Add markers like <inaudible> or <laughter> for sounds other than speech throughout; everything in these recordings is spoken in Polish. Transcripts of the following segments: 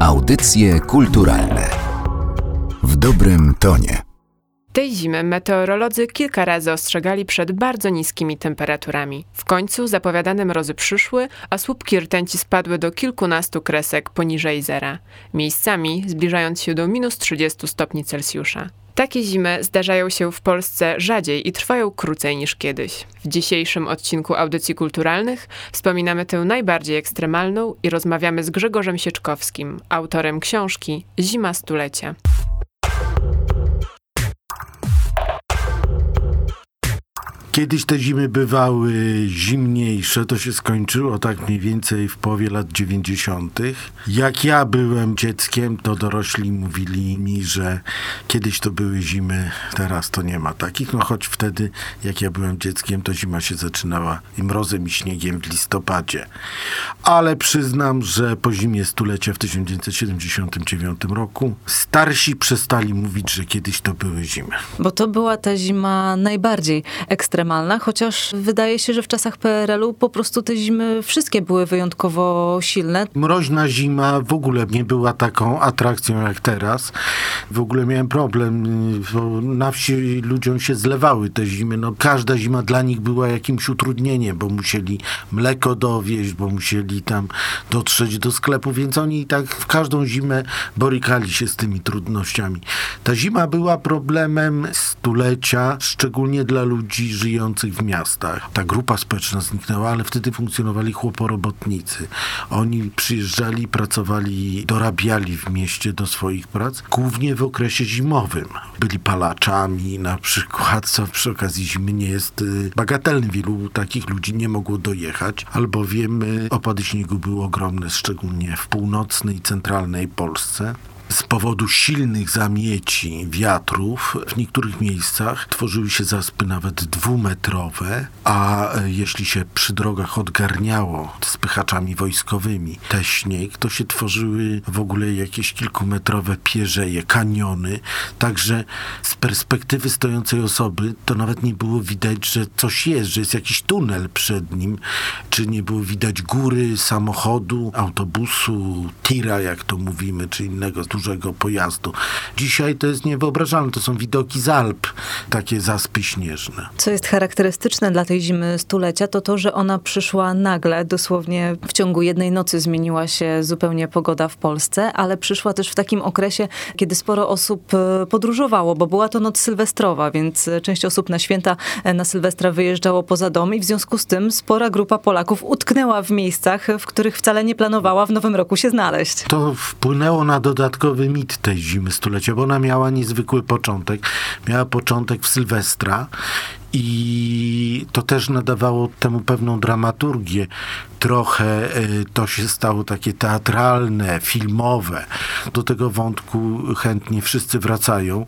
Audycje kulturalne w dobrym tonie. Tej zimy meteorolodzy kilka razy ostrzegali przed bardzo niskimi temperaturami. W końcu zapowiadane mrozy przyszły, a słupki rtęci spadły do kilkunastu kresek poniżej zera, miejscami zbliżając się do minus 30 stopni Celsjusza. Takie zimy zdarzają się w Polsce rzadziej i trwają krócej niż kiedyś. W dzisiejszym odcinku Audycji Kulturalnych wspominamy tę najbardziej ekstremalną i rozmawiamy z Grzegorzem Sieczkowskim, autorem książki Zima Stulecia. Kiedyś te zimy bywały zimniejsze, to się skończyło tak mniej więcej w połowie lat 90. Jak ja byłem dzieckiem, to dorośli mówili mi, że kiedyś to były zimy, teraz to nie ma takich. No choć wtedy, jak ja byłem dzieckiem, to zima się zaczynała i mrozem i śniegiem w listopadzie. Ale przyznam, że po zimie stulecia w 1979 roku starsi przestali mówić, że kiedyś to były zimy. Bo to była ta zima najbardziej ekstremalna ekstremalna, chociaż wydaje się, że w czasach PRL-u po prostu te zimy wszystkie były wyjątkowo silne. Mroźna zima w ogóle nie była taką atrakcją jak teraz. W ogóle miałem problem, bo na wsi ludziom się zlewały te zimy. No, każda zima dla nich była jakimś utrudnieniem, bo musieli mleko dowieść, bo musieli tam dotrzeć do sklepu, więc oni i tak w każdą zimę borykali się z tymi trudnościami. Ta zima była problemem stulecia, szczególnie dla ludzi żyjących żyjących w miastach. Ta grupa społeczna zniknęła, ale wtedy funkcjonowali chłoporobotnicy. Oni przyjeżdżali, pracowali, dorabiali w mieście do swoich prac, głównie w okresie zimowym. Byli palaczami na przykład, co przy okazji zimy nie jest y, bagatelne. Wielu takich ludzi nie mogło dojechać, albowiem y, opady śniegu były ogromne, szczególnie w północnej i centralnej Polsce z powodu silnych zamieci wiatrów w niektórych miejscach tworzyły się zaspy nawet dwumetrowe, a e, jeśli się przy drogach odgarniało spychaczami wojskowymi te śnieg, to się tworzyły w ogóle jakieś kilkumetrowe pierzeje, kaniony, także z perspektywy stojącej osoby to nawet nie było widać, że coś jest, że jest jakiś tunel przed nim, czy nie było widać góry, samochodu, autobusu, tira, jak to mówimy, czy innego dużego pojazdu. Dzisiaj to jest niewyobrażalne, to są widoki z Alp, takie zaspy śnieżne. Co jest charakterystyczne dla tej zimy stulecia, to to, że ona przyszła nagle, dosłownie w ciągu jednej nocy zmieniła się zupełnie pogoda w Polsce, ale przyszła też w takim okresie, kiedy sporo osób e, podróżowało, bo była to noc sylwestrowa, więc część osób na święta e, na Sylwestra wyjeżdżało poza dom i w związku z tym spora grupa Polaków utknęła w miejscach, w których wcale nie planowała w nowym roku się znaleźć. To wpłynęło na dodatkowe dodatkowy mit tej zimy stulecia, bo ona miała niezwykły początek. Miała początek w Sylwestra i to też nadawało temu pewną dramaturgię. Trochę e, to się stało takie teatralne, filmowe. Do tego wątku chętnie wszyscy wracają.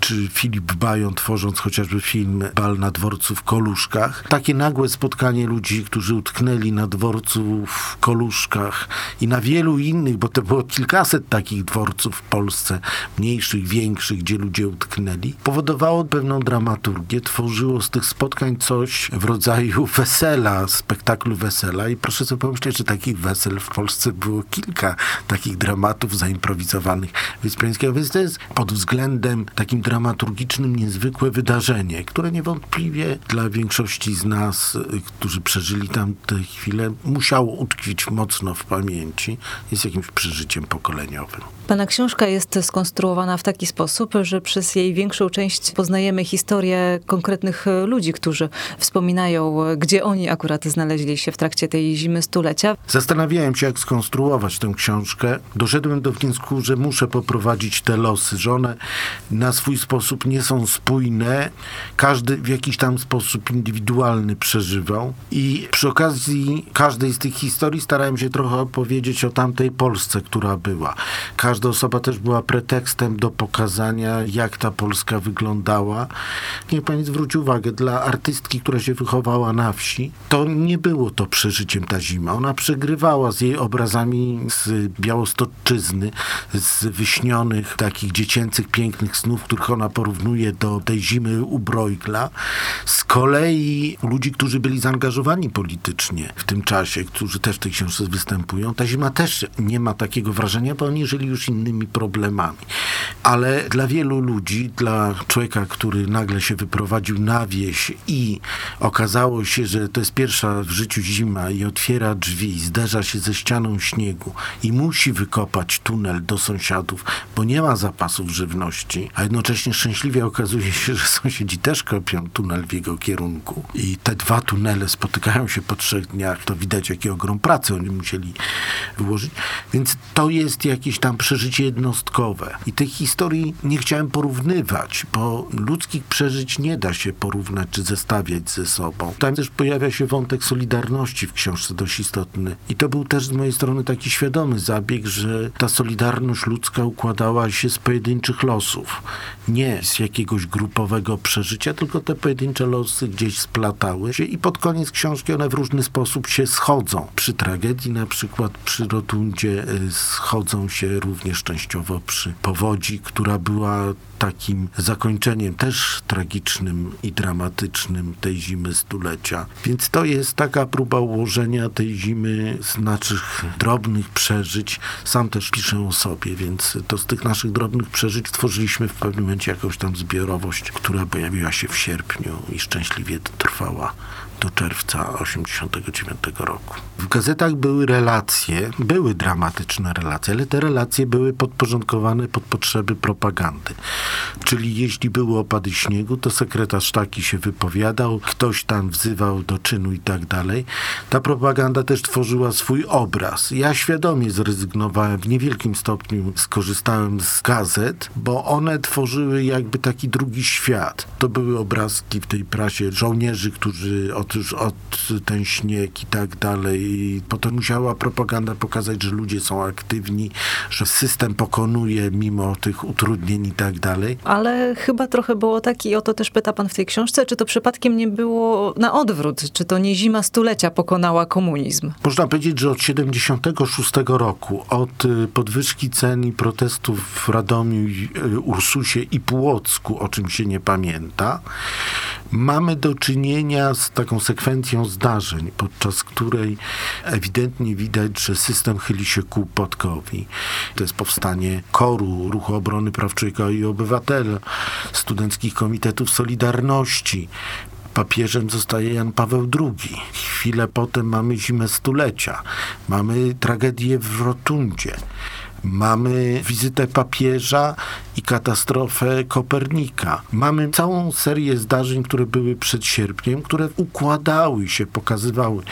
Czy Filip Bajon, tworząc chociażby film Bal na dworcu w Koluszkach. Takie nagłe spotkanie ludzi, którzy utknęli na dworcu w Koluszkach i na wielu innych, bo to było kilkaset takich dworców w Polsce, mniejszych, większych, gdzie ludzie utknęli, powodowało pewną dramaturgię, tworzyło z tych spotkań coś w rodzaju wesela, spektaklu wesela. I proszę sobie pomyśleć, że takich wesel w Polsce było kilka takich dramatów zaimprowizowanych Wyspiańskiego, więc to jest pod względem takim dramaturgicznym niezwykłe wydarzenie, które niewątpliwie dla większości z nas, którzy przeżyli tam te chwile, musiało utkwić mocno w pamięci, jest jakimś przeżyciem pokoleniowym. Pana książka jest skonstruowana w taki sposób, że przez jej większą część poznajemy historię konkretnych ludzi, którzy wspominają, gdzie oni akurat znaleźli się w trakcie tej zimy stulecia. Zastanawiałem się, jak skonstruować tę książkę. Doszedłem do wniosku, że muszę poprowadzić te losy, że one na swój sposób nie są spójne. Każdy w jakiś tam sposób indywidualny przeżywał. I przy okazji każdej z tych historii starałem się trochę opowiedzieć o tamtej Polsce, która była. Każda osoba też była pretekstem do pokazania, jak ta Polska wyglądała. Niech pani zwróci uwagę, dla artystki, która się wychowała na wsi, to nie było to przeżyciem ta zima. Ona przegrywała z jej obrazami z Białostoczyzny, z wyśnionych, takich dziecięcych, pięknych snów, których ona porównuje do tej zimy u Bruegla. Z kolei ludzi, którzy byli zaangażowani politycznie w tym czasie, którzy też w tej książce występują, ta zima też nie ma takiego wrażenia, bo oni żyli już innymi problemami. Ale dla wielu ludzi, dla człowieka, który nagle się wyprowadził na wieś i okazało się, że to jest pierwsza w życiu zima i otwiera drzwi, zderza się ze ścianą śniegu i musi wykopać tunel do sąsiadów, bo nie ma zapasów żywności, a jednocześnie szczęśliwie okazuje się, że sąsiedzi też kopią tunel w jego kierunku i te dwa tunele spotykają się po trzech dniach, to widać jaki ogrom pracy oni musieli wyłożyć. Więc to jest jakieś tam przeżycie jednostkowe. I tych historii nie chciałem porównywać, bo ludzkich przeżyć nie da się porównać czy zestawiać ze sobą. Tam też pojawia się wątek solidarności w książce dość istotny. I to był też z mojej strony taki świadomy zabieg, że ta solidarność ludzka układała się z pojedynczych losów. Nie z jakiegoś grupowego przeżycia, tylko te pojedyncze losy gdzieś splatały się i pod koniec książki one w różny sposób się schodzą. Przy tragedii na przykład przy Rotundzie y, schodzą się również częściowo przy powodzi, która była takim zakończeniem też tragicznym i dramatycznym tej zimy stulecia. Więc to jest taka próba ułożenia tej zimy z naszych drobnych przeżyć. Sam też piszę o sobie, więc to z tych naszych drobnych przeżyć tworzyliśmy w pewnym momencie jakąś tam zbiorowość, która pojawiła się w sierpniu i szczęśliwie trwała do czerwca 89 roku. W gazetach były relacje, były dramatyczne relacje, ale te relacje były podporządkowane pod potrzeby propagandy. Czyli jeśli były opady śniegu, to sekretarz taki się wypowiadał, ktoś tam wzywał do czynu i tak dalej. Ta propaganda też tworzyła swój obraz. Ja świadomie zrezygnowałem, w niewielkim stopniu skorzystałem z gazet, bo one tworzyły jakby taki drugi świat. To były obrazki w tej prasie żołnierzy, którzy otóż od ten śnieg i tak dalej. I potem musiała propaganda pokazać, że ludzie są aktywni, że system pokonuje mimo tych utrudnień i tak dalej. Ale chyba trochę było tak i o to też pyta pan w tej książce, czy to przypadkiem nie było na odwrót? Czy to nie zima stulecia pokonała komunizm? Można powiedzieć, że od 76 roku, od y, podwyżki cen i protestów w Radomiu, y, Ursusie i Płocku, o czym się nie pamięta, mamy do czynienia z taką sekwencją zdarzeń, podczas której ewidentnie widać, że system chyli się ku podkowi. To jest powstanie koru Ruchu Obrony Praw Człowieka i Obywatela, studenckich komitetów Solidarności, papieżem zostaje Jan Paweł II. Chwilę potem mamy zimę stulecia. Mamy tragedię w Rotundzie. Mamy wizytę papieża i katastrofę Kopernika. Mamy całą serię zdarzeń, które były przed sierpniem, które układały się, pokazywały.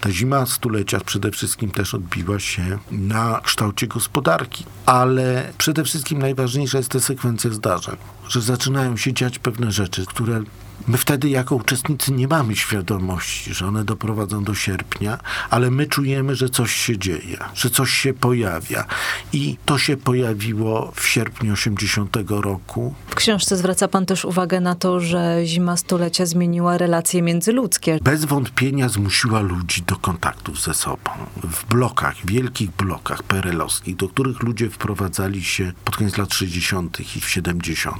Ta zima stulecia przede wszystkim też odbiła się na kształcie gospodarki. Ale przede wszystkim najważniejsza jest ta sekwencja zdarzeń, że zaczynają się dziać pewne rzeczy, które My wtedy jako uczestnicy nie mamy świadomości, że one doprowadzą do sierpnia, ale my czujemy, że coś się dzieje, że coś się pojawia. I to się pojawiło w sierpniu 80 roku. W książce zwraca pan też uwagę na to, że zima stulecia zmieniła relacje międzyludzkie. Bez wątpienia zmusiła ludzi do kontaktów ze sobą. W blokach, wielkich blokach perelowskich, do których ludzie wprowadzali się pod koniec lat 60. i w 70.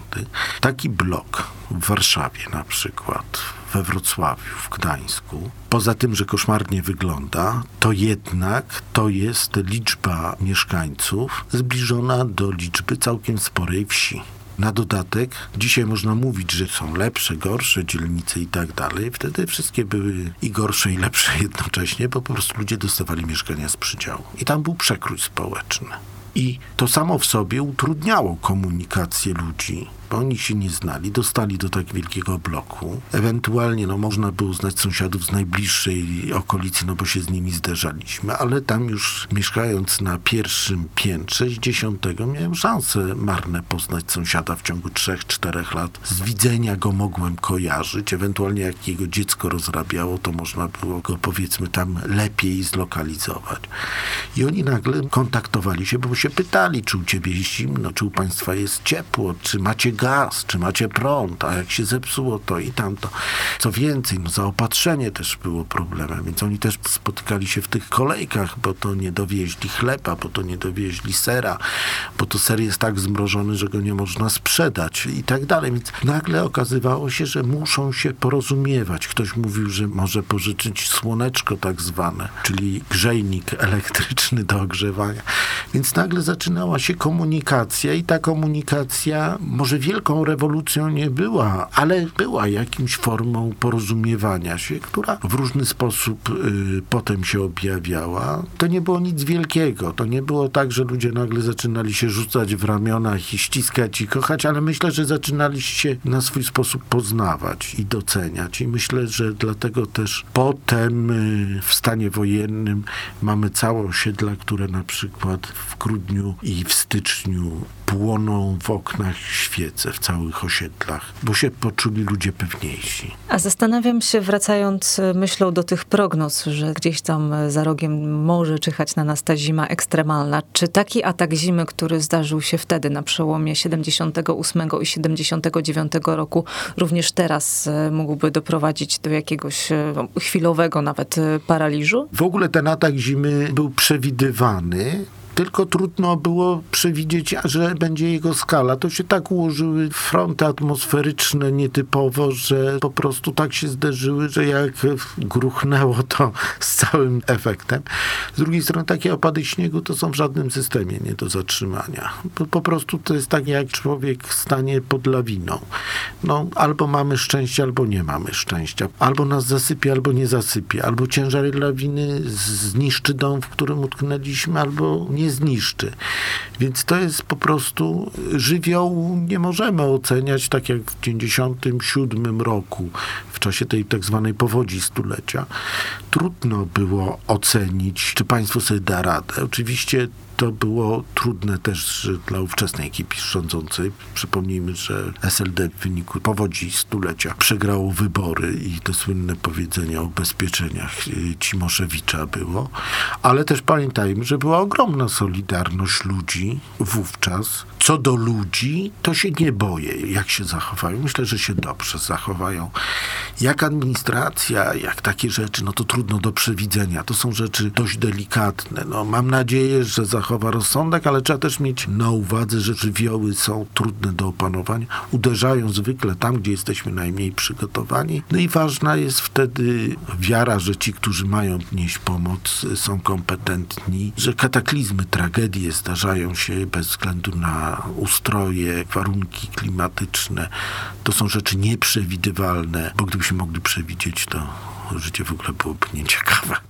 Taki blok w Warszawie na przykład, we Wrocławiu, w Gdańsku, poza tym, że koszmarnie wygląda, to jednak to jest liczba mieszkańców zbliżona do liczby całkiem sporej wsi. Na dodatek, dzisiaj można mówić, że są lepsze, gorsze dzielnice i tak dalej. Wtedy wszystkie były i gorsze, i lepsze <laughs> jednocześnie, bo po prostu ludzie dostawali mieszkania z przydziału. I tam był przekrój społeczny. I to samo w sobie utrudniało komunikację ludzi bo oni się nie znali, dostali do tak wielkiego bloku. Ewentualnie no, można było znać sąsiadów z najbliższej okolicy, no bo się z nimi zderzaliśmy, ale tam już mieszkając na pierwszym piętrze z dziesiątego miałem szansę marne poznać sąsiada w ciągu trzech, czterech lat. Z widzenia go mogłem kojarzyć, ewentualnie jak jego dziecko rozrabiało, to można było go powiedzmy tam lepiej zlokalizować. I oni nagle kontaktowali się, bo się pytali, czy u ciebie jest zimno, czy u państwa jest ciepło, czy macie gaz, czy macie prąd, a jak się zepsuło to i tamto. Co więcej, no zaopatrzenie też było problemem, więc oni też spotykali się w tych kolejkach, bo to nie dowieźli chleba, bo to nie dowieźli sera, bo to ser jest tak zmrożony, że go nie można sprzedać i tak dalej. Więc nagle okazywało się, że muszą się porozumiewać. Ktoś mówił, że może pożyczyć słoneczko tak zwane, czyli grzejnik elektryczny do ogrzewania. Więc nagle zaczynała się komunikacja i ta komunikacja może wielką rewolucją nie była, ale była jakimś formą porozumiewania się, która w różny sposób y, potem się objawiała. To nie było nic wielkiego. To nie było tak, że ludzie nagle zaczynali się rzucać w ramionach i ściskać i kochać, ale myślę, że zaczynali się na swój sposób poznawać i doceniać. I myślę, że dlatego też potem y, w stanie wojennym mamy całe osiedla, które na przykład w grudniu i w styczniu płoną w oknach świece w całych osiedlach, bo się poczuli ludzie pewniejsi. A zastanawiam się, wracając y, myślą do tych prognoz, że gdzieś tam y, za rogiem może czyhać na nas ta zima ekstremalna. Czy taki atak zimy, który zdarzył się wtedy na przełomie 78 i 79 roku, również teraz y, mógłby doprowadzić do jakiegoś chwilowego nawet paraliżu? W ogóle ten atak zimy był przewidywany tylko trudno było przewidzieć, że będzie jego skala. To się tak ułożyły fronty atmosferyczne nietypowo, że po prostu tak się zderzyły, że jak gruchnęło to z całym efektem. Z drugiej strony takie opady śniegu to są w żadnym systemie nie do zatrzymania. Po, prostu to jest tak, jak człowiek stanie pod lawiną. No, albo mamy szczęście, albo nie mamy szczęścia. Albo nas zasypie, albo nie zasypie. Albo ciężar lawiny zniszczy dom, w którym utknęliśmy, albo nie zniszczy. Więc to jest po prostu żywioł nie możemy oceniać tak jak w 1997 roku, w czasie tej tak zwanej powodzi stulecia. Trudno było ocenić, czy państwo sobie da radę. Oczywiście to było trudne też dla ówczesnej ekipy rządzącej. Przypomnijmy, że SLD w wyniku powodzi stulecia przegrało wybory i to słynne powiedzenie o ubezpieczeniach y, Cimoszewicza było. Ale też pamiętajmy, że była ogromna solidarność ludzi wówczas. Co do ludzi, to się nie boję, jak się zachowają. Myślę, że się dobrze zachowają. Jak administracja, jak takie rzeczy, no to trudno do przewidzenia. To są rzeczy dość delikatne. No, mam nadzieję, że zachowają zachowa rozsądek, ale trzeba też mieć na uwadze, że żywioły są trudne do opanowania, uderzają zwykle tam, gdzie jesteśmy najmniej przygotowani. No i ważna jest wtedy wiara, że ci, którzy mają nieść pomoc, są kompetentni, że kataklizmy, tragedie zdarzają się bez względu na ustroje, warunki klimatyczne. To są rzeczy nieprzewidywalne, bo gdybyśmy mogli przewidzieć, to życie w ogóle byłoby nieciekawe.